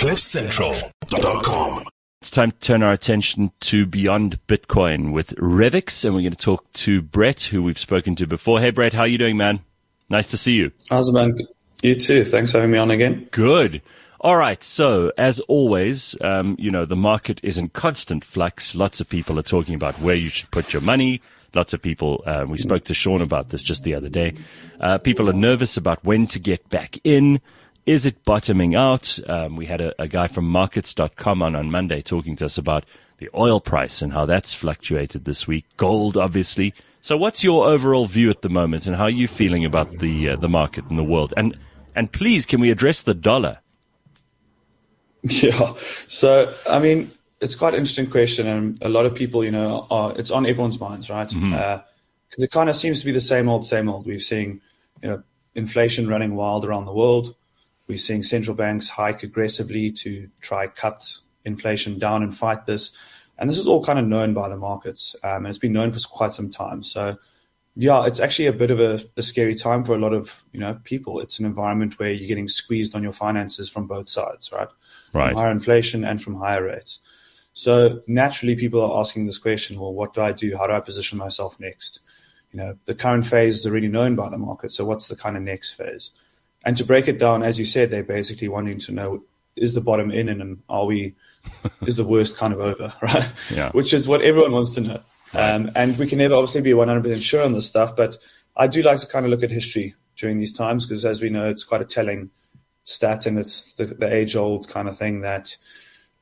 CliffCentral.com. It's time to turn our attention to Beyond Bitcoin with Revix, and we're going to talk to Brett, who we've spoken to before. Hey, Brett, how are you doing, man? Nice to see you. How's it, man? You too. Thanks for having me on again. Good. All right. So, as always, um, you know, the market is in constant flux. Lots of people are talking about where you should put your money. Lots of people, uh, we spoke to Sean about this just the other day. Uh, people are nervous about when to get back in. Is it bottoming out? Um, we had a, a guy from markets.com on on Monday talking to us about the oil price and how that's fluctuated this week. Gold, obviously. So, what's your overall view at the moment, and how are you feeling about the uh, the market and the world? And and please, can we address the dollar? Yeah. So, I mean, it's quite an interesting question, and a lot of people, you know, are it's on everyone's minds, right? Because mm-hmm. uh, it kind of seems to be the same old, same old. We've seen, you know, inflation running wild around the world. We're seeing central banks hike aggressively to try cut inflation down and fight this. And this is all kind of known by the markets, um, and it's been known for quite some time. So, yeah, it's actually a bit of a, a, scary time for a lot of you know people. It's an environment where you're getting squeezed on your finances from both sides, right? Right. From higher inflation and from higher rates. So naturally, people are asking this question: Well, what do I do? How do I position myself next? You know, the current phase is already known by the market. So, what's the kind of next phase? And to break it down, as you said, they're basically wanting to know is the bottom in and are we is the worst kind of over, right? Yeah. Which is what everyone wants to know. Um, and we can never obviously be 100% sure on this stuff, but I do like to kind of look at history during these times because, as we know, it's quite a telling stat and it's the, the age old kind of thing that,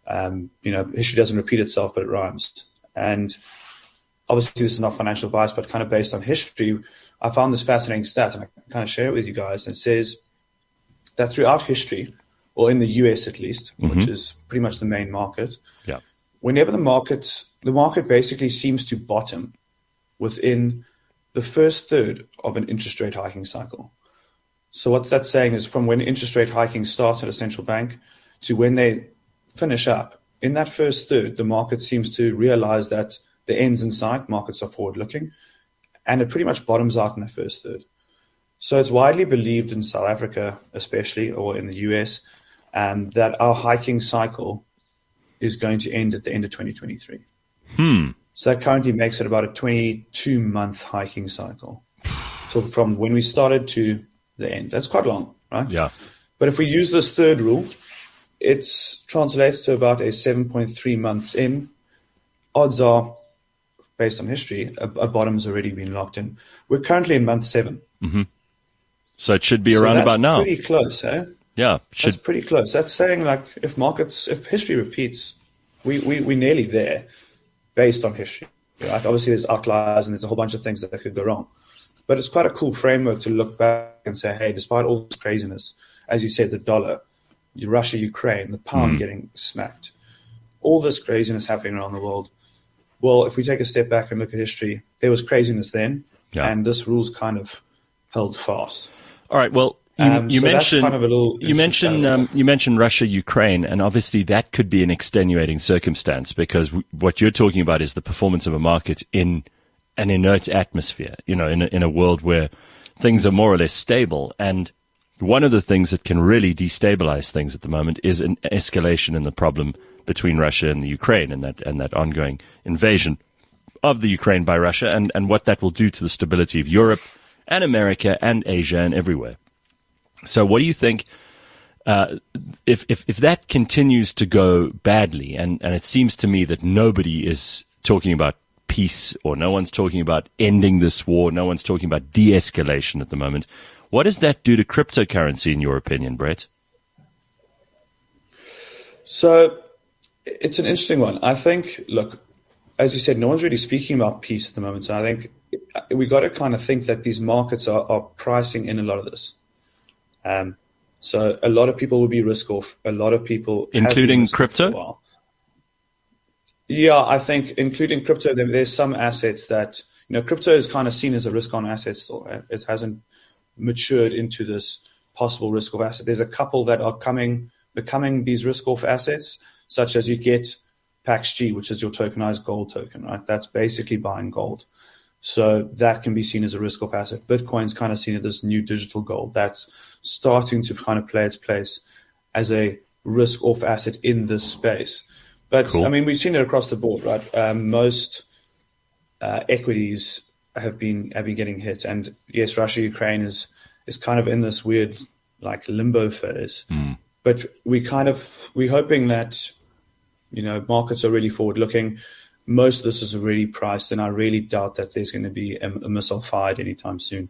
um, you know, history doesn't repeat itself, but it rhymes. And obviously, this is not financial advice, but kind of based on history, I found this fascinating stat and I kind of share it with you guys. And it says, that throughout history, or in the US at least, mm-hmm. which is pretty much the main market, yeah. whenever the market the market basically seems to bottom within the first third of an interest rate hiking cycle. So what that's saying is from when interest rate hiking starts at a central bank to when they finish up, in that first third, the market seems to realize that the end's in sight, markets are forward looking, and it pretty much bottoms out in the first third. So it's widely believed in South Africa, especially, or in the US, um, that our hiking cycle is going to end at the end of 2023. Hmm. So that currently makes it about a 22 month hiking cycle. So from when we started to the end, that's quite long, right? Yeah. But if we use this third rule, it translates to about a 7.3 months in. Odds are, based on history, a, a bottom's already been locked in. We're currently in month 7 mm-hmm. So it should be around so about now. Pretty close, eh? Yeah, should... that's pretty close. That's saying like if markets, if history repeats, we we we're nearly there, based on history. Right? Obviously, there's outliers and there's a whole bunch of things that could go wrong, but it's quite a cool framework to look back and say, hey, despite all this craziness, as you said, the dollar, Russia, Ukraine, the pound mm. getting smacked, all this craziness happening around the world. Well, if we take a step back and look at history, there was craziness then, yeah. and this rule's kind of held fast. All right. Well, you, um, you so mentioned kind of you mentioned um, you mentioned Russia Ukraine, and obviously that could be an extenuating circumstance because w- what you're talking about is the performance of a market in an inert atmosphere. You know, in a, in a world where things are more or less stable, and one of the things that can really destabilize things at the moment is an escalation in the problem between Russia and the Ukraine, and that and that ongoing invasion of the Ukraine by Russia, and and what that will do to the stability of Europe and America and Asia and everywhere. So, what do you think? Uh, if, if if that continues to go badly, and, and it seems to me that nobody is talking about peace, or no one's talking about ending this war, no one's talking about de-escalation at the moment. What does that do to cryptocurrency, in your opinion, Brett? So, it's an interesting one. I think, look, as you said, no one's really speaking about peace at the moment. So I think we got to kind of think that these markets are, are pricing in a lot of this. Um, so a lot of people will be risk off. A lot of people, including crypto. Yeah, I think including crypto, there's some assets that you know crypto is kind of seen as a risk on asset still. Right? It hasn't matured into this possible risk off asset. There's a couple that are coming becoming these risk off assets, such as you get PAXG, which is your tokenized gold token, right? That's basically buying gold. So that can be seen as a risk off asset. Bitcoin's kind of seen as this new digital gold that's starting to kind of play its place as a risk off asset in this space. But cool. I mean, we've seen it across the board, right? Um, most uh, equities have been have been getting hit, and yes, Russia Ukraine is is kind of in this weird like limbo phase. Mm. But we kind of we're hoping that you know markets are really forward looking. Most of this is already priced, and I really doubt that there's going to be a, a missile fired anytime soon.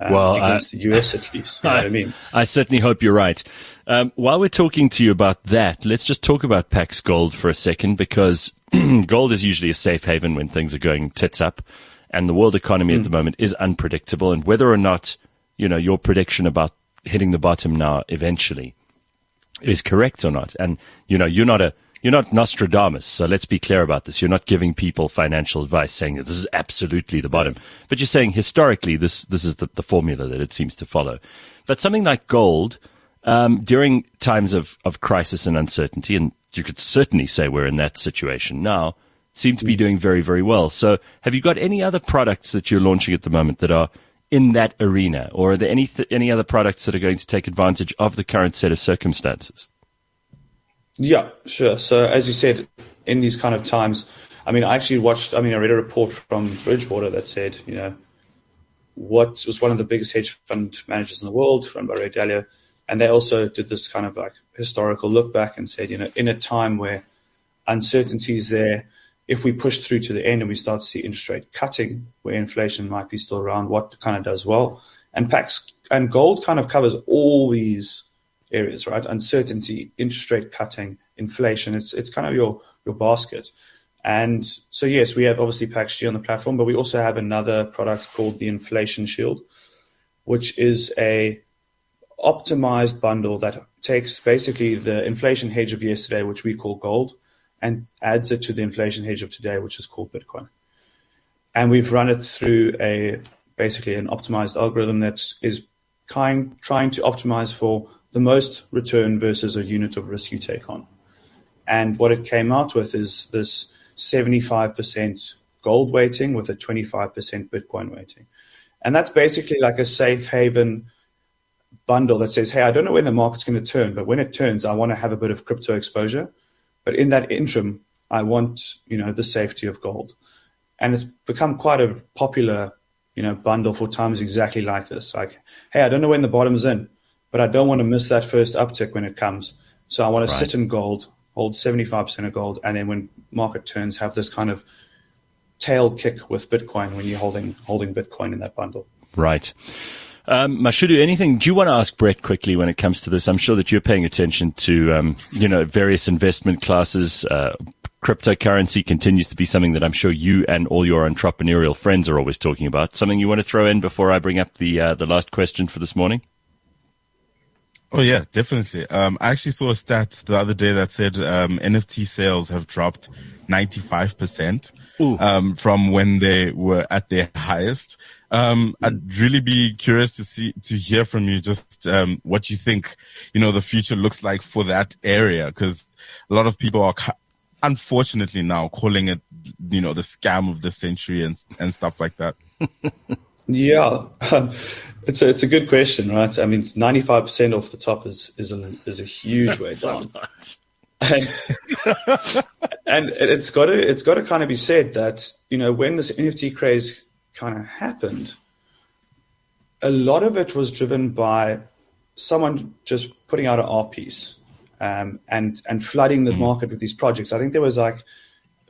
Um, well, against I, the US at least. You know I, I, mean? I certainly hope you're right. Um, while we're talking to you about that, let's just talk about Pax Gold for a second because gold is usually a safe haven when things are going tits up, and the world economy mm. at the hmm. moment is unpredictable. And whether or not you know your prediction about hitting the bottom now eventually is correct or not, and you know you're not a you're not Nostradamus, so let's be clear about this. You're not giving people financial advice saying that this is absolutely the bottom, but you're saying historically this this is the, the formula that it seems to follow. But something like gold, um, during times of, of crisis and uncertainty, and you could certainly say we're in that situation now, seem to be doing very, very well. So have you got any other products that you're launching at the moment that are in that arena, or are there any th- any other products that are going to take advantage of the current set of circumstances? Yeah, sure. So as you said, in these kind of times, I mean, I actually watched. I mean, I read a report from Bridgewater that said, you know, what was one of the biggest hedge fund managers in the world, run by Ray Dalio, and they also did this kind of like historical look back and said, you know, in a time where uncertainty is there, if we push through to the end and we start to see interest rate cutting, where inflation might be still around, what kind of does well, and Pax and gold kind of covers all these areas, right? Uncertainty, interest rate cutting, inflation. It's it's kind of your your basket. And so yes, we have obviously PaxG on the platform, but we also have another product called the Inflation Shield, which is a optimized bundle that takes basically the inflation hedge of yesterday, which we call gold, and adds it to the inflation hedge of today, which is called Bitcoin. And we've run it through a basically an optimized algorithm that is kind, trying to optimize for the most return versus a unit of risk you take on. And what it came out with is this 75% gold weighting with a 25% Bitcoin weighting. And that's basically like a safe haven bundle that says, hey, I don't know when the market's going to turn, but when it turns, I want to have a bit of crypto exposure. But in that interim, I want, you know, the safety of gold. And it's become quite a popular, you know, bundle for times exactly like this. Like, hey, I don't know when the bottom's in, but I don't want to miss that first uptick when it comes. So I want to right. sit in gold, hold 75% of gold, and then when market turns, have this kind of tail kick with Bitcoin when you're holding holding Bitcoin in that bundle. Right. Um, Mashudu, anything do you want to ask Brett quickly when it comes to this? I'm sure that you're paying attention to, um, you know, various investment classes. Uh, cryptocurrency continues to be something that I'm sure you and all your entrepreneurial friends are always talking about. Something you want to throw in before I bring up the uh, the last question for this morning? Oh yeah, definitely. Um, I actually saw a stat the other day that said um, NFT sales have dropped 95% um, from when they were at their highest. Um, I'd really be curious to see, to hear from you just, um, what you think, you know, the future looks like for that area. Cause a lot of people are, unfortunately now calling it, you know, the scam of the century and, and stuff like that. Yeah, it's a it's a good question, right? I mean, ninety five percent off the top is is a is a huge way down, and, and it's got to it's got to kind of be said that you know when this NFT craze kind of happened, a lot of it was driven by someone just putting out an art piece um, and and flooding the mm. market with these projects. I think there was like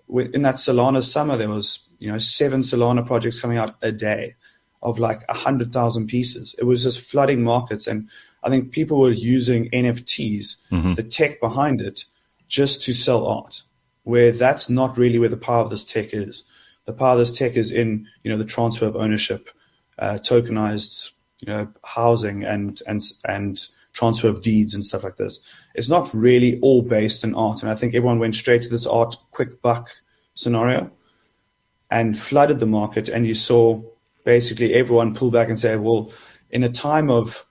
in that Solana summer, there was you know seven Solana projects coming out a day of like a hundred thousand pieces. It was just flooding markets, and I think people were using NFTs, mm-hmm. the tech behind it, just to sell art. Where that's not really where the power of this tech is. The power of this tech is in you know the transfer of ownership, uh, tokenized you know housing and and and transfer of deeds and stuff like this. It's not really all based in art, and I think everyone went straight to this art quick buck scenario and flooded the market, and you saw basically everyone pull back and say, well, in a time of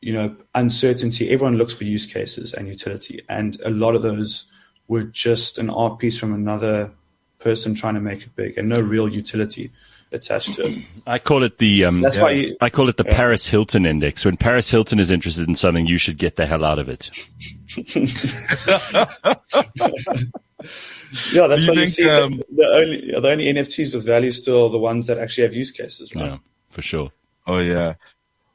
you know uncertainty, everyone looks for use cases and utility, and a lot of those were just an art piece from another person trying to make it big and no real utility. attached to it. I call it the um, That's yeah. why you, I call it the yeah. Paris Hilton index. When Paris Hilton is interested in something, you should get the hell out of it. yeah, that's why you, you see um, the, only the only NFTs with value still the ones that actually have use cases, right? Yeah, for sure. Oh yeah.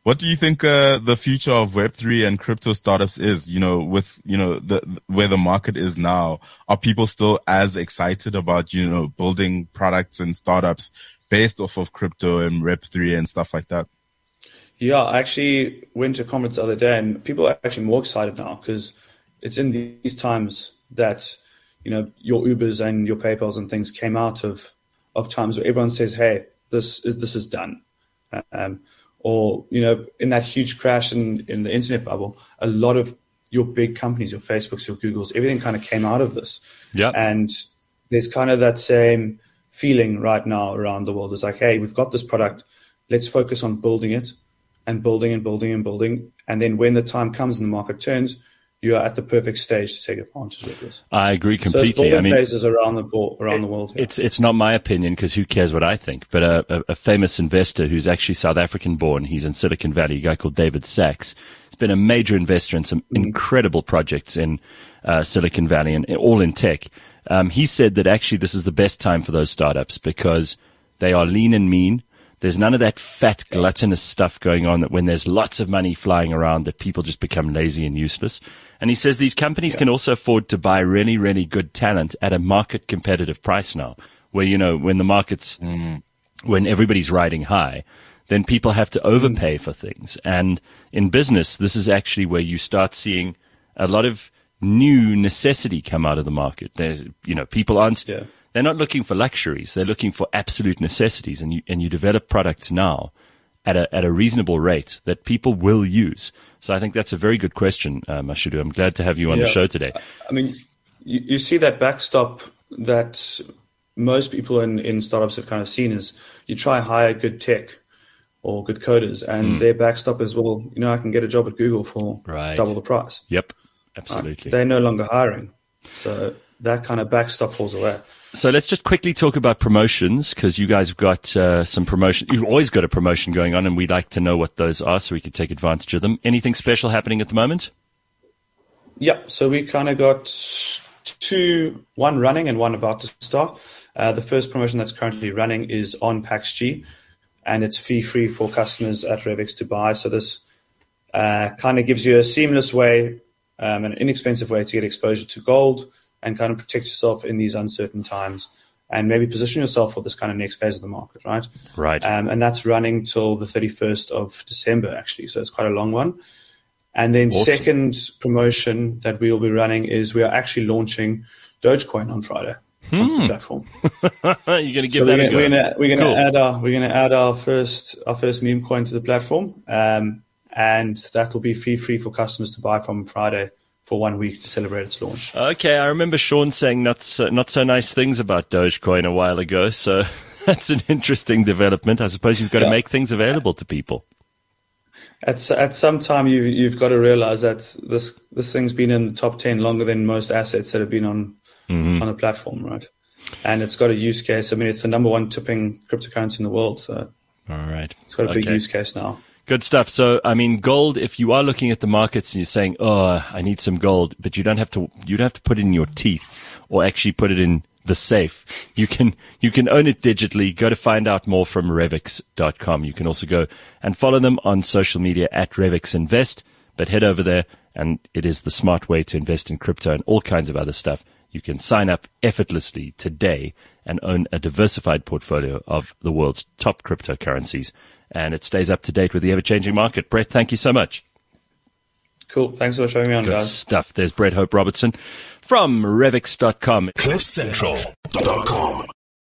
What do you think uh, the future of Web3 and crypto startups is? You know, with, you know, the, where the market is now, are people still as excited about, you know, building products and startups based off of crypto and Web3 and stuff like that? Yeah, I actually went to a conference the other day and people are actually more excited now because it's in these times that, you know, your Ubers and your PayPals and things came out of, of times where everyone says, Hey, this, this is done. Um, or you know in that huge crash in, in the internet bubble a lot of your big companies your facebooks your googles everything kind of came out of this. Yeah. And there's kind of that same feeling right now around the world. It's like hey we've got this product. Let's focus on building it and building and building and building. And then when the time comes and the market turns you are at the perfect stage to take advantage of this. I agree completely. So I mean, places around the ball, around it, the world. Yeah. It's it's not my opinion because who cares what I think? But a, a, famous investor who's actually South African born, he's in Silicon Valley, a guy called David Sacks. He's been a major investor in some mm. incredible projects in uh, Silicon Valley and all in tech. Um, he said that actually this is the best time for those startups because they are lean and mean. There's none of that fat, gluttonous stuff going on that when there's lots of money flying around that people just become lazy and useless. And he says these companies yeah. can also afford to buy really, really good talent at a market competitive price now, where, you know, when the market's, mm. when everybody's riding high, then people have to overpay for things. And in business, this is actually where you start seeing a lot of new necessity come out of the market. There's, you know, people aren't, yeah. They're not looking for luxuries. They're looking for absolute necessities. And you, and you develop products now at a, at a reasonable rate that people will use. So I think that's a very good question, uh, Mashudu. I'm glad to have you on yeah. the show today. I mean, you, you see that backstop that most people in, in startups have kind of seen is you try hire good tech or good coders and mm. their backstop is, well, you know, I can get a job at Google for right. double the price. Yep, absolutely. Right? They're no longer hiring. So that kind of backstop falls away. So let's just quickly talk about promotions because you guys have got uh, some promotion. You've always got a promotion going on, and we'd like to know what those are so we could take advantage of them. Anything special happening at the moment? Yeah, So we kind of got two, one running and one about to start. Uh, the first promotion that's currently running is on PaxG, and it's fee free for customers at Revix to buy. So this uh, kind of gives you a seamless way, um, an inexpensive way to get exposure to gold and kind of protect yourself in these uncertain times and maybe position yourself for this kind of next phase of the market, right? Right. Um, and that's running till the 31st of December, actually. So it's quite a long one. And then awesome. second promotion that we will be running is we are actually launching Dogecoin on Friday hmm. onto the platform. You're going to give so that we're a go. We're going we're cool. to add our we're going to add our first our first meme coin to the platform, um, and that will be fee free for customers to buy from Friday for one week to celebrate its launch. Okay, I remember Sean saying not so, not so nice things about Dogecoin a while ago, so that's an interesting development. I suppose you've got yeah. to make things available to people. At at some time, you you've got to realize that this this thing's been in the top ten longer than most assets that have been on mm-hmm. on the platform, right? And it's got a use case. I mean, it's the number one tipping cryptocurrency in the world, so all right, it's got a big use case now. Good stuff. So, I mean, gold, if you are looking at the markets and you're saying, oh, I need some gold, but you don't have to, you don't have to put it in your teeth or actually put it in the safe. You can, you can own it digitally. Go to find out more from revix.com. You can also go and follow them on social media at Revix Invest, but head over there and it is the smart way to invest in crypto and all kinds of other stuff. You can sign up effortlessly today and own a diversified portfolio of the world's top cryptocurrencies and it stays up to date with the ever changing market. Brett, thank you so much. Cool. Thanks for showing me on, Good guys. stuff. There's Brett Hope Robertson from Revix.com. CliffCentral.com.